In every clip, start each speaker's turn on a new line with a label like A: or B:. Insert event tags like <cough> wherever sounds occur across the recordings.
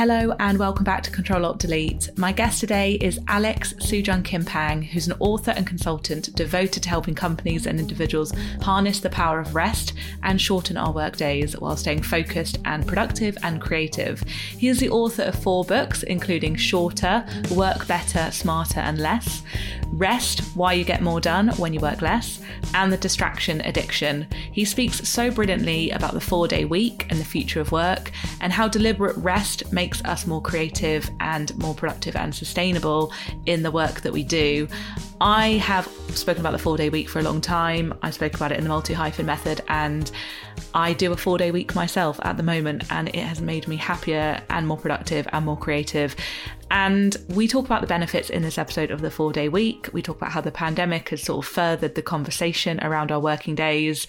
A: Hello and welcome back to Control Alt Delete. My guest today is Alex Soojung-Kim Pang, who's an author and consultant devoted to helping companies and individuals harness the power of rest and shorten our work days while staying focused and productive and creative. He is the author of four books, including Shorter, Work Better, Smarter and Less, Rest, Why You Get More Done When You Work Less, and The Distraction Addiction. He speaks so brilliantly about the four day week and the future of work and how deliberate rest makes us more creative and more productive and sustainable in the work that we do. I have spoken about the four day week for a long time. I spoke about it in the multi hyphen method, and I do a four day week myself at the moment, and it has made me happier and more productive and more creative. And we talk about the benefits in this episode of the four day week. We talk about how the pandemic has sort of furthered the conversation around our working days.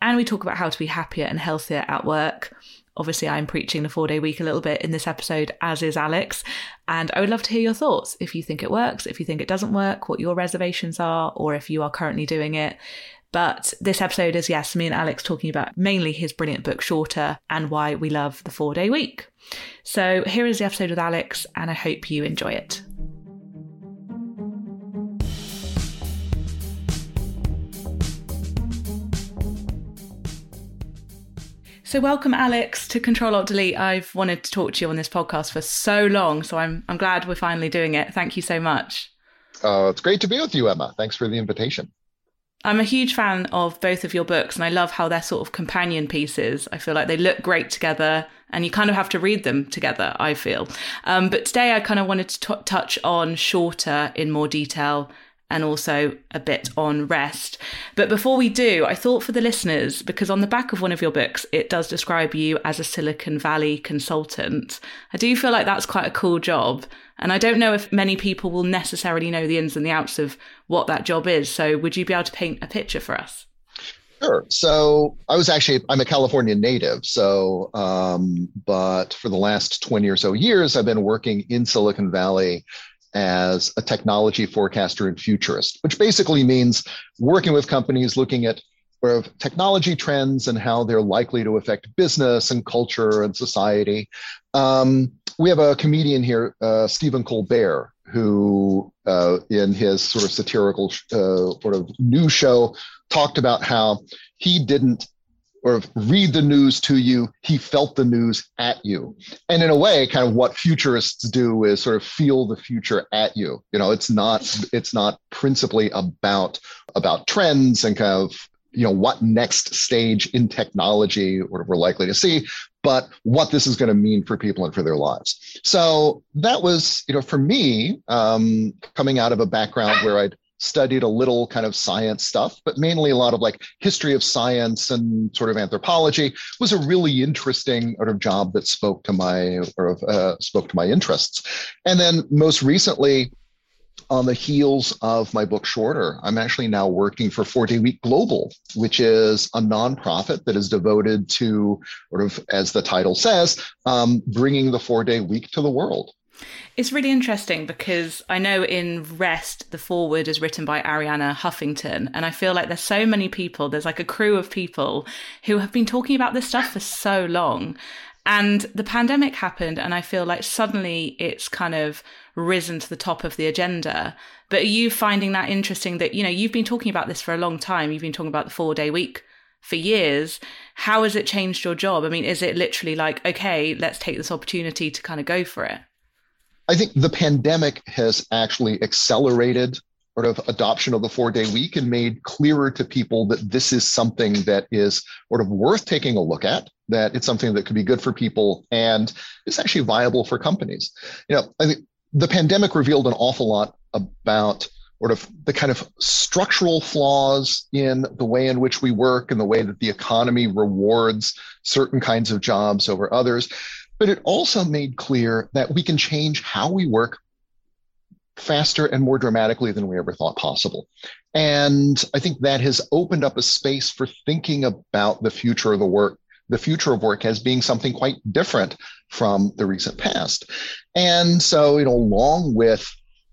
A: And we talk about how to be happier and healthier at work. Obviously, I'm preaching the four day week a little bit in this episode, as is Alex. And I would love to hear your thoughts if you think it works, if you think it doesn't work, what your reservations are, or if you are currently doing it. But this episode is, yes, me and Alex talking about mainly his brilliant book, Shorter, and why we love the four day week. So here is the episode with Alex, and I hope you enjoy it. So welcome, Alex, to Control Alt Delete. I've wanted to talk to you on this podcast for so long, so I'm I'm glad we're finally doing it. Thank you so much.
B: Uh, it's great to be with you, Emma. Thanks for the invitation.
A: I'm a huge fan of both of your books, and I love how they're sort of companion pieces. I feel like they look great together, and you kind of have to read them together. I feel. Um, but today, I kind of wanted to t- touch on shorter in more detail and also a bit on rest. But before we do, I thought for the listeners, because on the back of one of your books, it does describe you as a Silicon Valley consultant. I do feel like that's quite a cool job. And I don't know if many people will necessarily know the ins and the outs of what that job is. So would you be able to paint a picture for us?
B: Sure. So I was actually I'm a California native. So, um, but for the last twenty or so years, I've been working in Silicon Valley as a technology forecaster and futurist, which basically means working with companies looking at sort of technology trends and how they're likely to affect business and culture and society. Um, we have a comedian here, uh, Stephen Colbert, who, uh, in his sort of satirical uh, sort of news show, talked about how he didn't or read the news to you. He felt the news at you. And in a way, kind of what futurists do is sort of feel the future at you. You know, it's not it's not principally about about trends and kind of you know what next stage in technology we're likely to see but what this is going to mean for people and for their lives so that was you know for me um, coming out of a background where i'd studied a little kind of science stuff, but mainly a lot of like history of science and sort of anthropology was a really interesting sort of job that spoke to my or uh, spoke to my interests. And then most recently, on the heels of my book Shorter, I'm actually now working for Four Day Week Global, which is a nonprofit that is devoted to, sort of, as the title says, um, bringing the four day week to the world.
A: It's really interesting because I know in Rest, the foreword is written by Arianna Huffington. And I feel like there's so many people, there's like a crew of people who have been talking about this stuff for so long. And the pandemic happened, and I feel like suddenly it's kind of risen to the top of the agenda. But are you finding that interesting that, you know, you've been talking about this for a long time? You've been talking about the four day week for years. How has it changed your job? I mean, is it literally like, okay, let's take this opportunity to kind of go for it?
B: I think the pandemic has actually accelerated sort of adoption of the four day week and made clearer to people that this is something that is sort of worth taking a look at, that it's something that could be good for people and it's actually viable for companies. You know, I think the pandemic revealed an awful lot about sort of the kind of structural flaws in the way in which we work and the way that the economy rewards certain kinds of jobs over others. But it also made clear that we can change how we work faster and more dramatically than we ever thought possible. And I think that has opened up a space for thinking about the future of the work, the future of work as being something quite different from the recent past. And so, you know, along with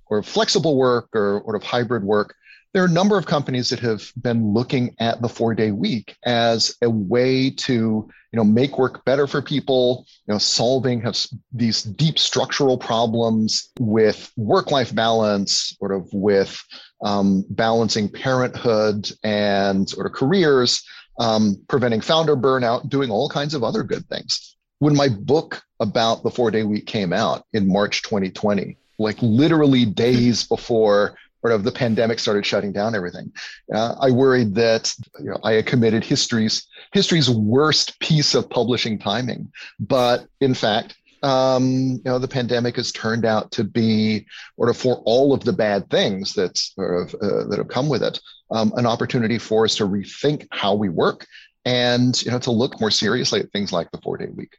B: or flexible work or sort of hybrid work, there are a number of companies that have been looking at the four day week as a way to you know make work better for people you know solving have these deep structural problems with work life balance sort of with um, balancing parenthood and sort of careers um, preventing founder burnout doing all kinds of other good things. When my book about the four day week came out in march 2020 like literally days before sort of the pandemic started shutting down everything. Uh, I worried that you know, I had committed history's history's worst piece of publishing timing, but in fact, um, you know, the pandemic has turned out to be, sort of for all of the bad things that sort of uh, that have come with it, um, an opportunity for us to rethink how we work and you know to look more seriously at things like the four day week.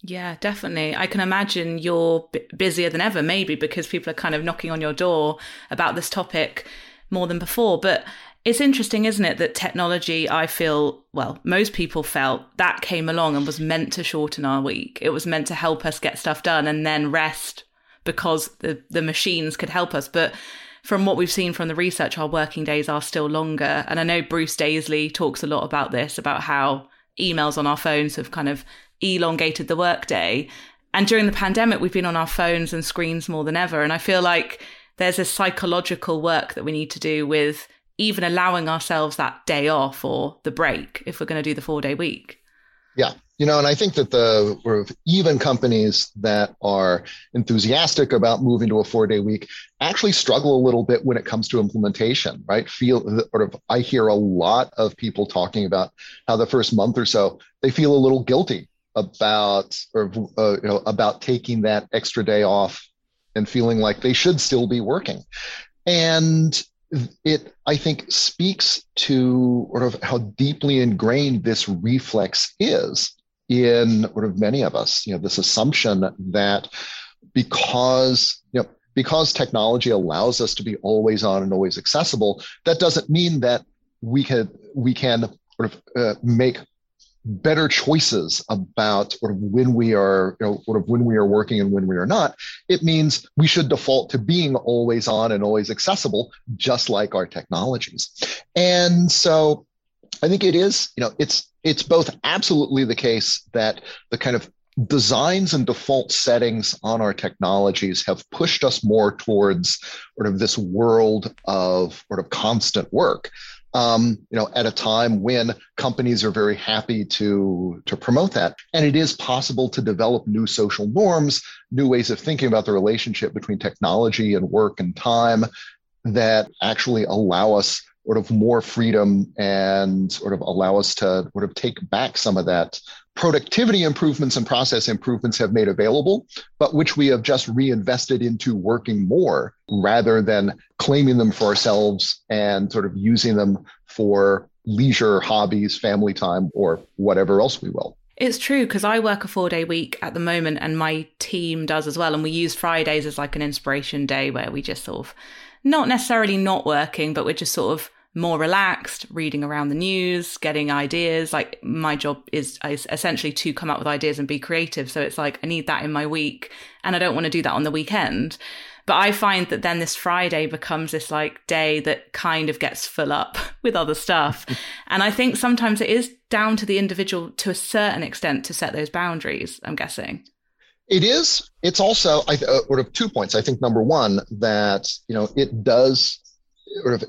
A: Yeah, definitely. I can imagine you're b- busier than ever, maybe because people are kind of knocking on your door about this topic more than before. But it's interesting, isn't it, that technology, I feel, well, most people felt that came along and was meant to shorten our week. It was meant to help us get stuff done and then rest because the, the machines could help us. But from what we've seen from the research, our working days are still longer. And I know Bruce Daisley talks a lot about this, about how emails on our phones have kind of elongated the workday. And during the pandemic, we've been on our phones and screens more than ever. And I feel like there's a psychological work that we need to do with even allowing ourselves that day off or the break if we're going to do the four day week.
B: Yeah. You know, and I think that the even companies that are enthusiastic about moving to a four day week actually struggle a little bit when it comes to implementation, right? Feel sort of, I hear a lot of people talking about how the first month or so they feel a little guilty about or uh, you know about taking that extra day off and feeling like they should still be working. And it i think speaks to sort of how deeply ingrained this reflex is in sort of many of us. You know this assumption that because you know because technology allows us to be always on and always accessible that doesn't mean that we can we can sort of uh, make better choices about sort of when we are, you know, sort of when we are working and when we are not, it means we should default to being always on and always accessible, just like our technologies. And so I think it is, you know, it's it's both absolutely the case that the kind of designs and default settings on our technologies have pushed us more towards sort of this world of sort of constant work um, you know, at a time when companies are very happy to to promote that. And it is possible to develop new social norms, new ways of thinking about the relationship between technology and work and time that actually allow us sort of more freedom and sort of allow us to sort of take back some of that productivity improvements and process improvements have made available, but which we have just reinvested into working more rather than claiming them for ourselves and sort of using them for leisure, hobbies, family time, or whatever else we will.
A: It's true because I work a four day week at the moment and my team does as well. And we use Fridays as like an inspiration day where we just sort of not necessarily not working, but we're just sort of more relaxed, reading around the news, getting ideas. Like my job is, is essentially to come up with ideas and be creative. So it's like I need that in my week and I don't want to do that on the weekend. But I find that then this Friday becomes this like day that kind of gets full up <laughs> with other stuff. <laughs> and I think sometimes it is down to the individual to a certain extent to set those boundaries, I'm guessing.
B: It is. It's also, I, uh, sort of two points. I think number one, that, you know, it does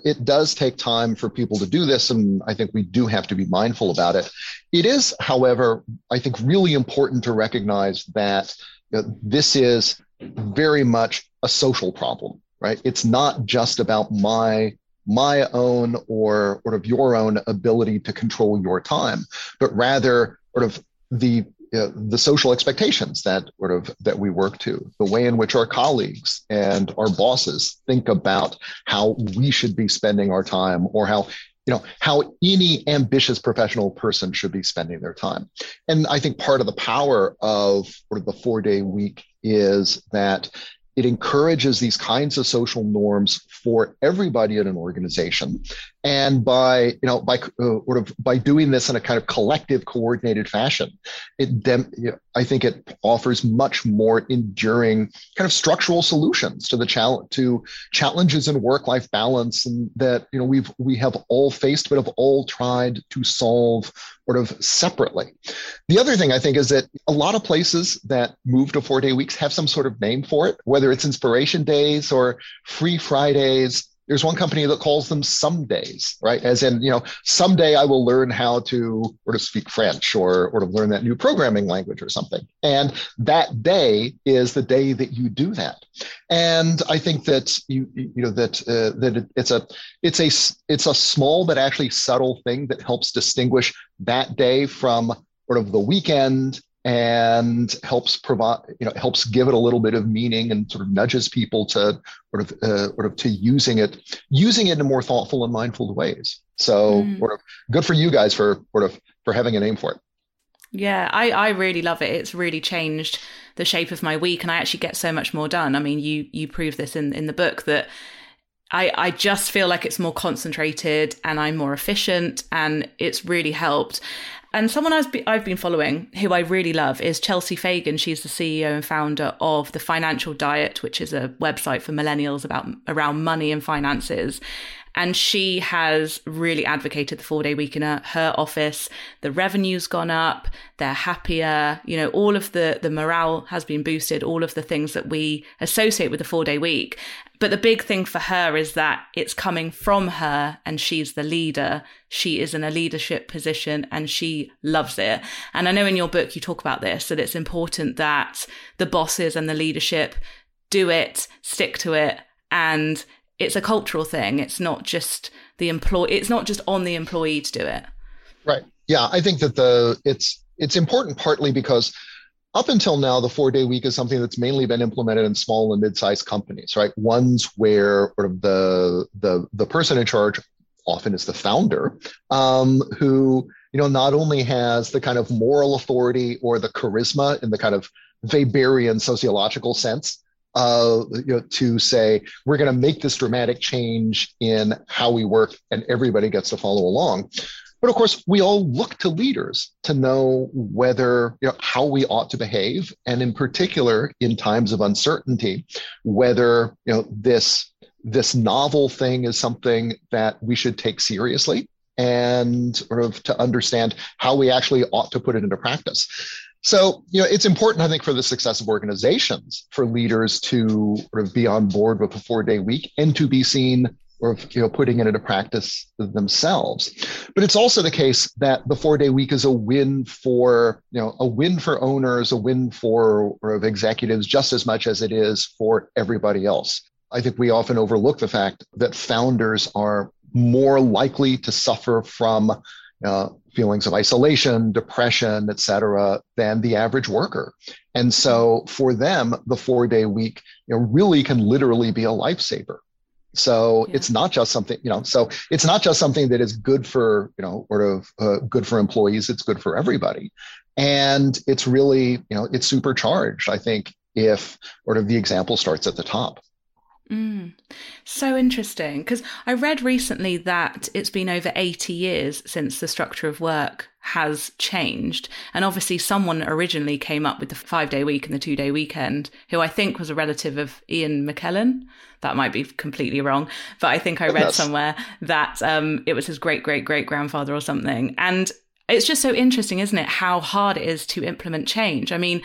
B: it does take time for people to do this and i think we do have to be mindful about it. It is however i think really important to recognize that you know, this is very much a social problem right? It's not just about my my own or sort of your own ability to control your time but rather sort of the uh, the social expectations that sort of that we work to, the way in which our colleagues and our bosses think about how we should be spending our time, or how you know how any ambitious professional person should be spending their time. And I think part of the power of sort of the four day week is that it encourages these kinds of social norms for everybody in an organization. And by you know by uh, sort of by doing this in a kind of collective, coordinated fashion, it dem- you know, I think it offers much more enduring kind of structural solutions to the challenge to challenges in work-life balance, and that you know we've we have all faced, but have all tried to solve sort of separately. The other thing I think is that a lot of places that move to four-day weeks have some sort of name for it, whether it's inspiration days or free Fridays there's one company that calls them some days, right? As in, you know, someday I will learn how to or to speak French or or to learn that new programming language or something. And that day is the day that you do that. And I think that you you know that uh, that it's a it's a it's a small but actually subtle thing that helps distinguish that day from sort of the weekend and helps provide you know helps give it a little bit of meaning and sort of nudges people to sort of uh, sort of to using it using it in more thoughtful and mindful ways so mm. sort of good for you guys for sort of for having a name for it
A: yeah i i really love it it's really changed the shape of my week and i actually get so much more done i mean you you prove this in in the book that I, I just feel like it's more concentrated and I'm more efficient and it's really helped. And someone I've, be, I've been following who I really love is Chelsea Fagan. She's the CEO and founder of The Financial Diet, which is a website for millennials about around money and finances. And she has really advocated the four day week in her, her office. The revenue's gone up. They're happier. You know, all of the, the morale has been boosted, all of the things that we associate with the four day week. But the big thing for her is that it's coming from her and she's the leader. She is in a leadership position and she loves it. And I know in your book you talk about this, that it's important that the bosses and the leadership do it, stick to it, and it's a cultural thing. It's not just the employee, it's not just on the employee to do it.
B: Right. Yeah. I think that the it's it's important partly because up until now, the four day week is something that's mainly been implemented in small and mid sized companies, right? Ones where sort of the, the, the person in charge often is the founder, um, who, you know, not only has the kind of moral authority or the charisma in the kind of Weberian sociological sense, uh, you know, to say we're going to make this dramatic change in how we work and everybody gets to follow along but of course, we all look to leaders to know whether, you know, how we ought to behave. And in particular, in times of uncertainty, whether, you know, this, this novel thing is something that we should take seriously and sort of to understand how we actually ought to put it into practice. So, you know, it's important, I think, for the success of organizations for leaders to sort of be on board with a four day week and to be seen or you know putting it into practice themselves but it's also the case that the four day week is a win for you know a win for owners a win for of executives just as much as it is for everybody else i think we often overlook the fact that founders are more likely to suffer from uh, feelings of isolation, depression, et cetera, than the average worker. And so for them, the four day week you know, really can literally be a lifesaver. So yeah. it's not just something, you know, so it's not just something that is good for, you know, sort of uh, good for employees, it's good for everybody. And it's really, you know, it's supercharged, I think, if sort of the example starts at the top.
A: Mm. So interesting. Because I read recently that it's been over 80 years since the structure of work has changed. And obviously, someone originally came up with the five day week and the two day weekend, who I think was a relative of Ian McKellen. That might be completely wrong, but I think I read somewhere that um, it was his great great great grandfather or something. And it's just so interesting, isn't it? How hard it is to implement change. I mean,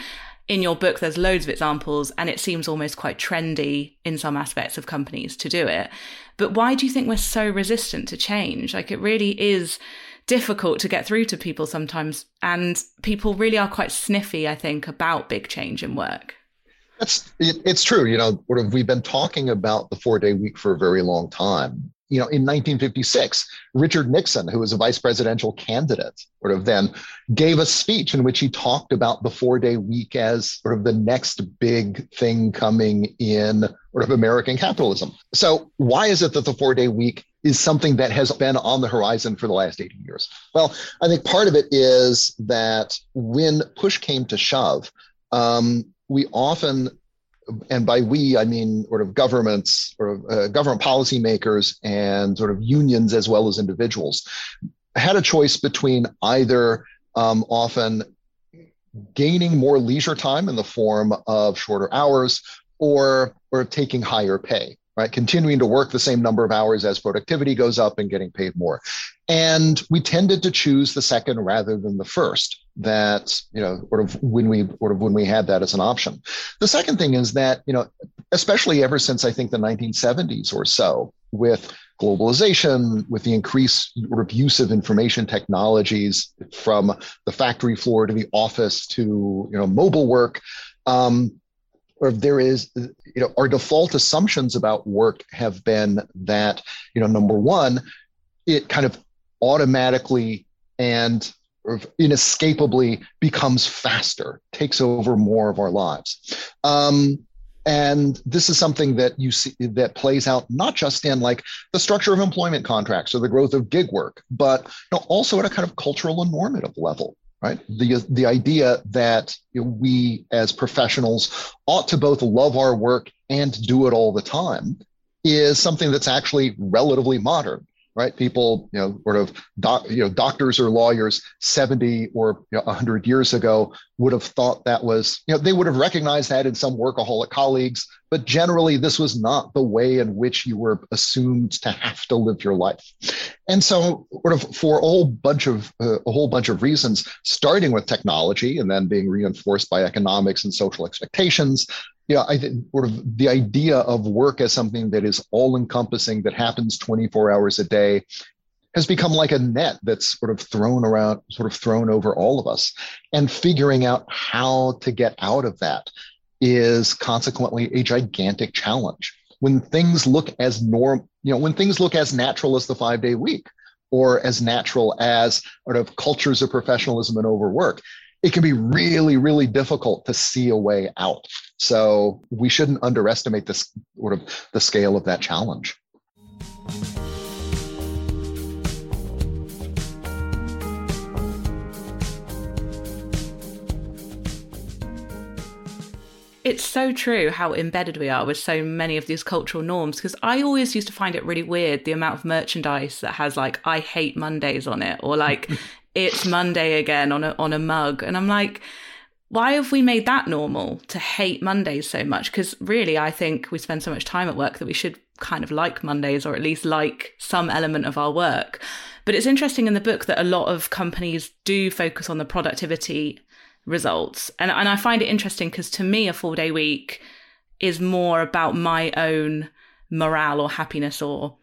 A: in your book, there's loads of examples, and it seems almost quite trendy in some aspects of companies to do it. But why do you think we're so resistant to change? Like, it really is difficult to get through to people sometimes, and people really are quite sniffy, I think, about big change in work.
B: That's it, it's true. You know, we've been talking about the four day week for a very long time you know, in 1956, Richard Nixon, who was a vice presidential candidate, sort of then gave a speech in which he talked about the four day week as sort of the next big thing coming in sort of American capitalism. So, why is it that the four day week is something that has been on the horizon for the last 80 years? Well, I think part of it is that when push came to shove, um, we often and by we I mean sort of governments or uh, government policymakers and sort of unions as well as individuals, had a choice between either um, often gaining more leisure time in the form of shorter hours or or taking higher pay right? Continuing to work the same number of hours as productivity goes up and getting paid more. And we tended to choose the second rather than the first. That you know sort of when we sort of when we had that as an option. The second thing is that you know especially ever since i think the 1970s or so with globalization with the increased use of information technologies from the factory floor to the office to you know mobile work um, or if there is you know our default assumptions about work have been that you know number one it kind of automatically and inescapably becomes faster, takes over more of our lives. Um, and this is something that you see that plays out not just in like the structure of employment contracts or the growth of gig work, but you know, also at a kind of cultural and normative level. Right. The the idea that we as professionals ought to both love our work and do it all the time is something that's actually relatively modern right? People, you know, sort of, doc, you know, doctors or lawyers 70 or you know, 100 years ago would have thought that was, you know, they would have recognized that in some workaholic colleagues, but generally this was not the way in which you were assumed to have to live your life. And so, sort of, for a whole bunch of uh, a whole bunch of reasons, starting with technology and then being reinforced by economics and social expectations, yeah, I think sort of the idea of work as something that is all encompassing, that happens 24 hours a day, has become like a net that's sort of thrown around, sort of thrown over all of us. And figuring out how to get out of that is consequently a gigantic challenge. When things look as norm, you know, when things look as natural as the five day week, or as natural as sort of cultures of professionalism and overwork, it can be really, really difficult to see a way out. So we shouldn't underestimate this sort of the scale of that challenge.
A: It's so true how embedded we are with so many of these cultural norms because I always used to find it really weird the amount of merchandise that has like I hate Mondays on it or like <laughs> it's Monday again on a on a mug. And I'm like, why have we made that normal to hate Mondays so much? Because really, I think we spend so much time at work that we should kind of like Mondays or at least like some element of our work. But it's interesting in the book that a lot of companies do focus on the productivity results. And, and I find it interesting because to me, a four day week is more about my own morale or happiness or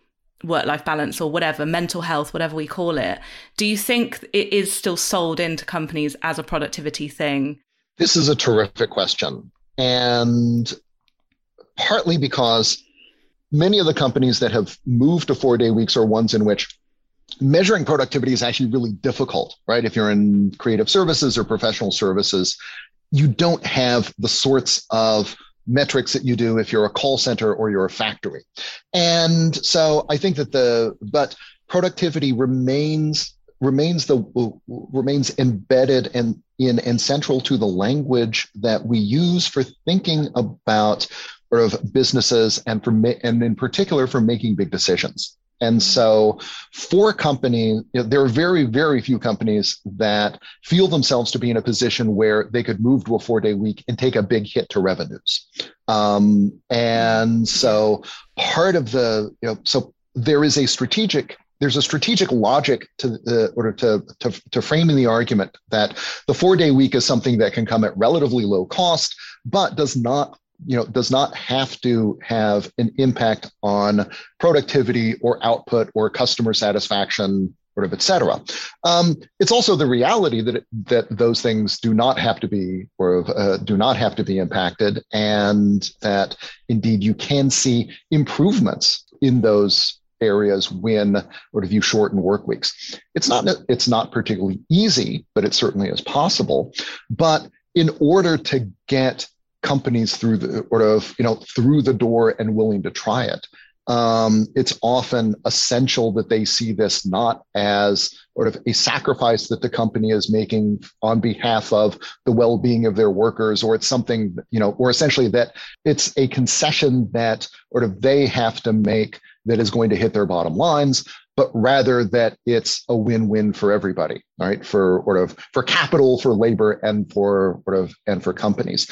A: work life balance or whatever, mental health, whatever we call it. Do you think it is still sold into companies as a productivity thing?
B: This is a terrific question. And partly because many of the companies that have moved to four day weeks are ones in which measuring productivity is actually really difficult, right? If you're in creative services or professional services, you don't have the sorts of metrics that you do if you're a call center or you're a factory. And so I think that the but productivity remains remains the remains embedded and in and central to the language that we use for thinking about sort of businesses and for and in particular for making big decisions. And so, for companies, you know, there are very, very few companies that feel themselves to be in a position where they could move to a four day week and take a big hit to revenues. Um, and so, part of the, you know, so there is a strategic there's a strategic logic to the order to, to, to framing the argument that the four day week is something that can come at relatively low cost, but does not you know does not have to have an impact on productivity or output or customer satisfaction sort of et cetera. Um, it's also the reality that it, that those things do not have to be or uh, do not have to be impacted and that indeed you can see improvements in those areas when or if you shorten work weeks. It's not it's not particularly easy but it certainly is possible. But in order to get companies through the sort of you know through the door and willing to try it um, it's often essential that they see this not as sort of a sacrifice that the company is making on behalf of the well-being of their workers, or it's something, you know, or essentially that it's a concession that sort of they have to make that is going to hit their bottom lines but rather that it's a win-win for everybody right? For sort of for capital for labor and for sort of and for companies.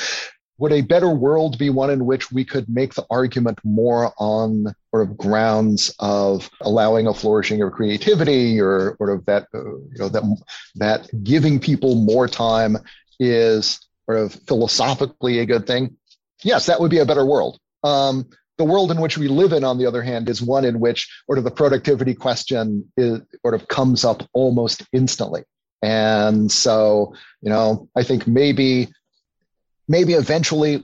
B: Would a better world be one in which we could make the argument more on sort of grounds of allowing a flourishing of creativity or sort of that uh, you know that that giving people more time is sort of philosophically a good thing? Yes that would be a better world. Um, the world in which we live in on the other hand is one in which sort of the productivity question is sort of comes up almost instantly and so you know i think maybe maybe eventually,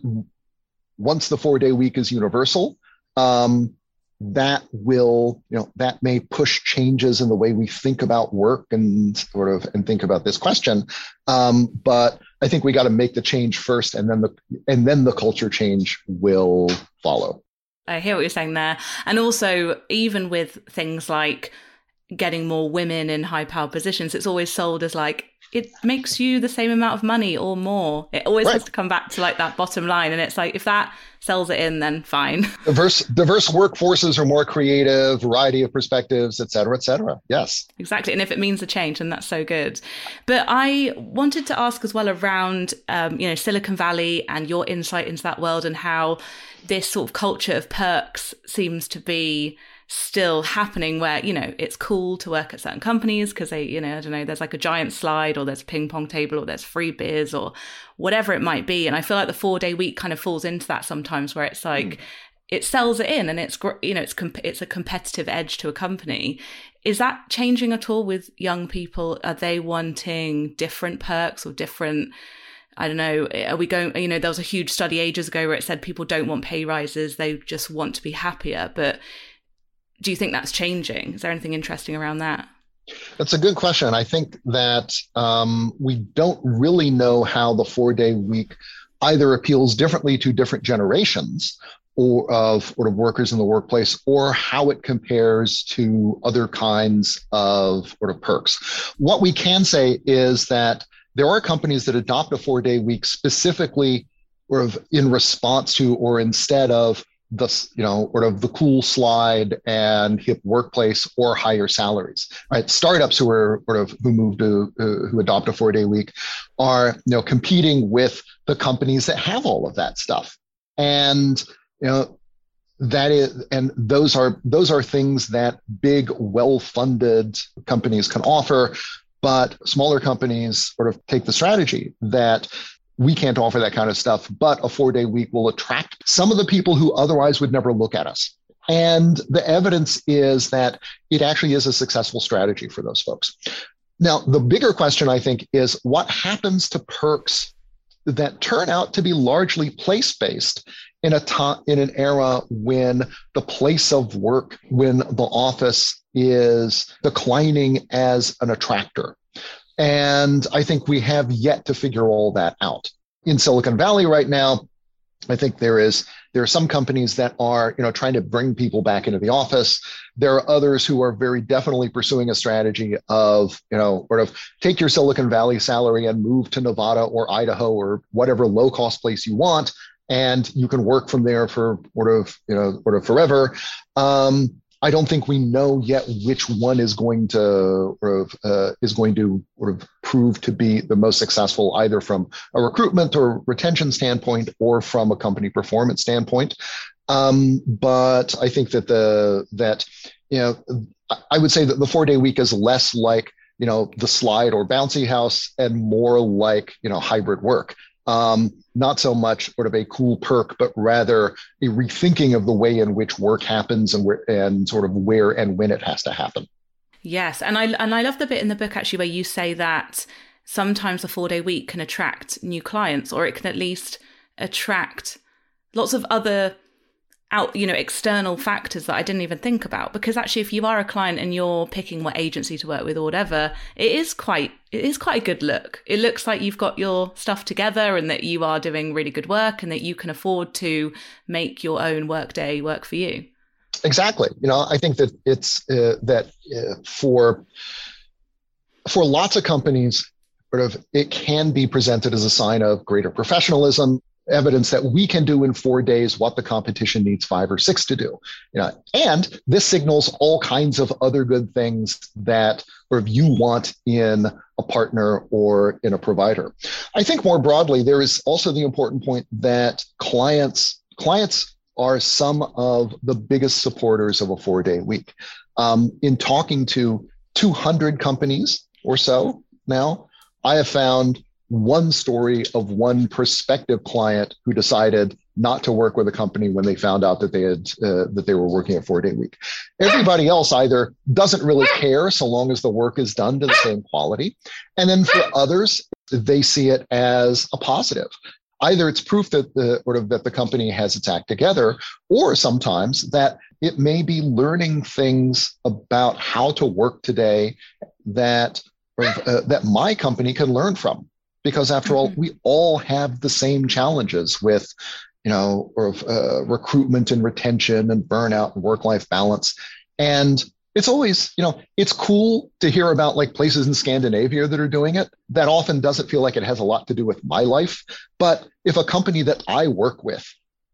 B: once the four day week is universal, um, that will, you know, that may push changes in the way we think about work and sort of and think about this question. Um, but I think we got to make the change first, and then the and then the culture change will follow.
A: I hear what you're saying there, and also even with things like getting more women in high power positions, it's always sold as like it makes you the same amount of money or more. It always right. has to come back to like that bottom line. And it's like, if that sells it in, then fine. <laughs>
B: Diverse, diverse workforces are more creative, variety of perspectives, et cetera, et cetera. Yes.
A: Exactly. And if it means a change, then that's so good. But I wanted to ask as well around, um, you know, Silicon Valley and your insight into that world and how this sort of culture of perks seems to be still happening where, you know, it's cool to work at certain companies because they, you know, I don't know, there's like a giant slide or there's a ping pong table or there's free beers or whatever it might be. And I feel like the four day week kind of falls into that sometimes where it's like, mm. it sells it in and it's, you know, it's, comp- it's a competitive edge to a company. Is that changing at all with young people? Are they wanting different perks or different, I don't know, are we going, you know, there was a huge study ages ago where it said people don't want pay rises, they just want to be happier. But do you think that's changing? Is there anything interesting around that?
B: That's a good question. I think that um, we don't really know how the four day week either appeals differently to different generations or of sort of workers in the workplace or how it compares to other kinds of sort of perks. What we can say is that there are companies that adopt a four day week specifically or in response to or instead of the you know sort of the cool slide and hip workplace or higher salaries right? Startups who are sort of who move to uh, who adopt a four day week are you know competing with the companies that have all of that stuff. And you know that is and those are those are things that big well funded companies can offer but smaller companies sort of take the strategy that we can't offer that kind of stuff, but a four day week will attract some of the people who otherwise would never look at us. And the evidence is that it actually is a successful strategy for those folks. Now, the bigger question, I think, is what happens to perks that turn out to be largely place based in a time in an era when the place of work, when the office is declining as an attractor. And I think we have yet to figure all that out. In Silicon Valley right now, I think there is there are some companies that are you know trying to bring people back into the office. There are others who are very definitely pursuing a strategy of you know sort of take your Silicon Valley salary and move to Nevada or Idaho or whatever low cost place you want, and you can work from there for sort of you know sort of forever. Um, I don't think we know yet which one is going to uh, is going to prove to be the most successful, either from a recruitment or retention standpoint, or from a company performance standpoint. Um, but I think that the that you know I would say that the four day week is less like you know the slide or bouncy house and more like you know hybrid work um, not so much sort of a cool perk, but rather a rethinking of the way in which work happens and where and sort of where and when it has to happen.
A: Yes, and I and I love the bit in the book actually where you say that sometimes a four day week can attract new clients, or it can at least attract lots of other out you know external factors that I didn't even think about. Because actually if you are a client and you're picking what agency to work with or whatever it is quite it is quite a good look. It looks like you've got your stuff together and that you are doing really good work and that you can afford to make your own work day work for you.
B: Exactly. You know, I think that it's uh, that uh, for for lots of companies, sort of it can be presented as a sign of greater professionalism, evidence that we can do in four days what the competition needs five or six to do. You know, and this signals all kinds of other good things that sort of you want in a partner or in a provider. I think more broadly, there is also the important point that clients clients are some of the biggest supporters of a four day week. Um, in talking to 200 companies or so now, I have found one story of one prospective client who decided not to work with a company when they found out that they had uh, that they were working a four day week. Everybody else either doesn't really care so long as the work is done to the same quality, and then for others they see it as a positive. Either it's proof that the sort of that the company has its act together, or sometimes that it may be learning things about how to work today that uh, that my company can learn from because after mm-hmm. all we all have the same challenges with you know of uh, recruitment and retention and burnout and work life balance. And it's always you know it's cool to hear about like places in scandinavia that are doing it. That often doesn't feel like it has a lot to do with my life. But if a company that i work with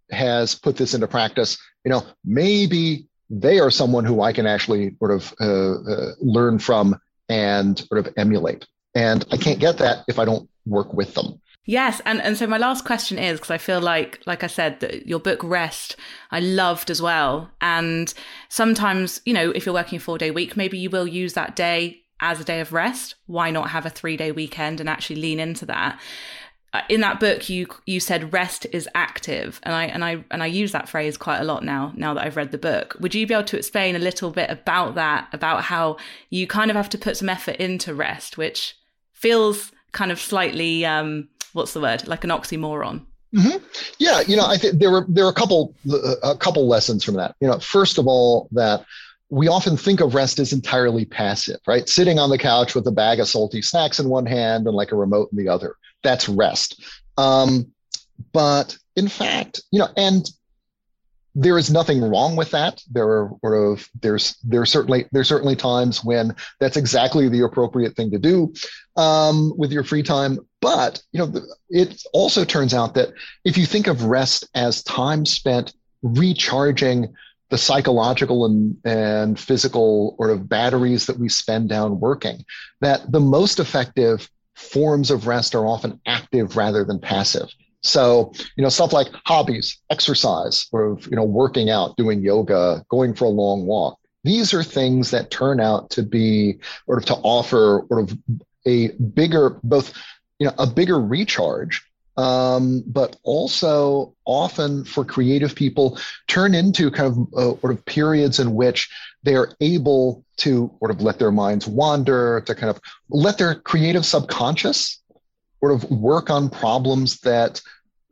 B: has put this into practice you know maybe they are someone who i can actually sort of uh, uh, learn from and sort of emulate. And I can't get that if I don't work with them.
A: Yes, and and so my last question is because I feel like like I said that your book Rest I loved as well. And sometimes you know if you're working a 4 day week maybe you will use that day as a day of rest. Why not have a 3 day weekend and actually lean into that? Uh, in that book you you said rest is active and I and I and I use that phrase quite a lot now now that I've read the book. Would you be able to explain a little bit about that about how you kind of have to put some effort into rest which feels kind of slightly um, what's the word like an oxymoron.
B: Mm-hmm. Yeah, you know, I think there were there were a couple a couple lessons from that. You know, first of all, that we often think of rest as entirely passive, right? Sitting on the couch with a bag of salty snacks in one hand and like a remote in the other. That's rest. Um, but in fact, you know, and there is nothing wrong with that. There are sort of there's there's certainly there's certainly times when that's exactly the appropriate thing to do um, with your free time. But you know, it also turns out that if you think of rest as time spent recharging the psychological and, and physical sort of batteries that we spend down working, that the most effective forms of rest are often active rather than passive. So, you know, stuff like hobbies, exercise, or, you know, working out, doing yoga, going for a long walk. These are things that turn out to be sort of to offer sort of a bigger, both, you know, a bigger recharge, um, but also often for creative people turn into kind of uh, sort of periods in which they're able to sort of let their minds wander, to kind of let their creative subconscious sort of work on problems that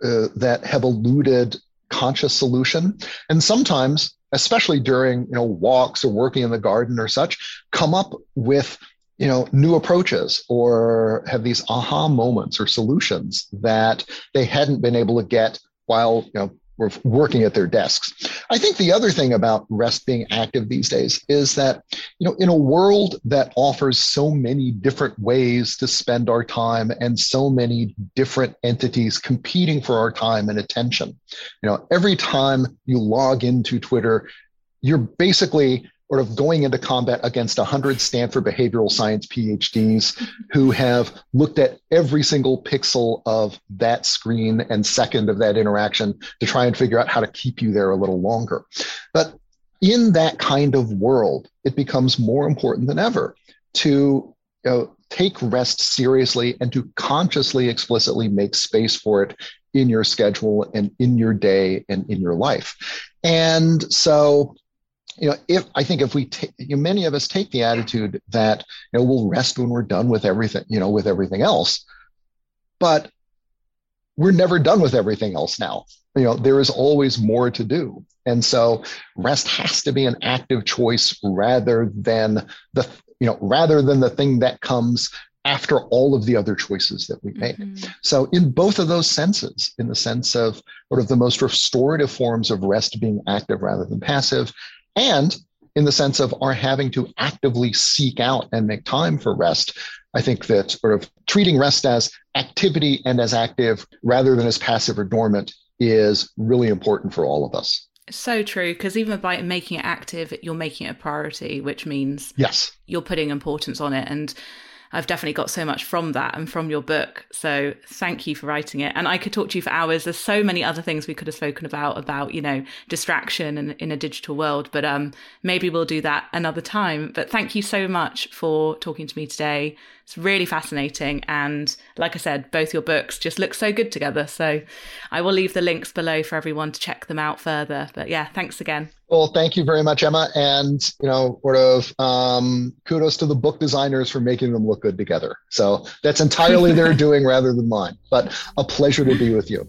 B: uh, that have eluded conscious solution. And sometimes especially during you know walks or working in the garden or such come up with you know new approaches or have these aha moments or solutions that they hadn't been able to get while you know were working at their desks. I think the other thing about rest being active these days is that, you know, in a world that offers so many different ways to spend our time and so many different entities competing for our time and attention, you know, every time you log into Twitter, you're basically sort of going into combat against 100 Stanford behavioral science PhDs who have looked at every single pixel of that screen and second of that interaction to try and figure out how to keep you there a little longer. But in that kind of world, it becomes more important than ever to you know, take rest seriously and to consciously, explicitly make space for it in your schedule and in your day and in your life. And so you know, if I think if we take, you know, many of us take the attitude that you know we'll rest when we're done with everything, you know, with everything else, but we're never done with everything else now. You know, there is always more to do, and so rest has to be an active choice rather than the you know rather than the thing that comes after all of the other choices that we make. Mm-hmm. So, in both of those senses, in the sense of sort of the most restorative forms of rest being active rather than passive, and in the sense of our having to actively seek out and make time for rest. I think that sort of treating rest as activity and as active rather than as passive or dormant is really important for all of us.
A: So true, because even by making it active, you're making it a priority, which means
B: yes,
A: you're putting importance on it. And I've definitely got so much from that and from your book. So thank you for writing it. And I could talk to you for hours. There's so many other things we could have spoken about, about, you know, distraction in, in a digital world, but um, maybe we'll do that another time. But thank you so much for talking to me today. It's really fascinating. And like I said, both your books just look so good together. So I will leave the links below for everyone to check them out further. But yeah, thanks again.
B: Well, thank you very much, Emma. And, you know, sort of um, kudos to the book designers for making them look good together. So that's entirely their <laughs> doing rather than mine, but a pleasure to be with you.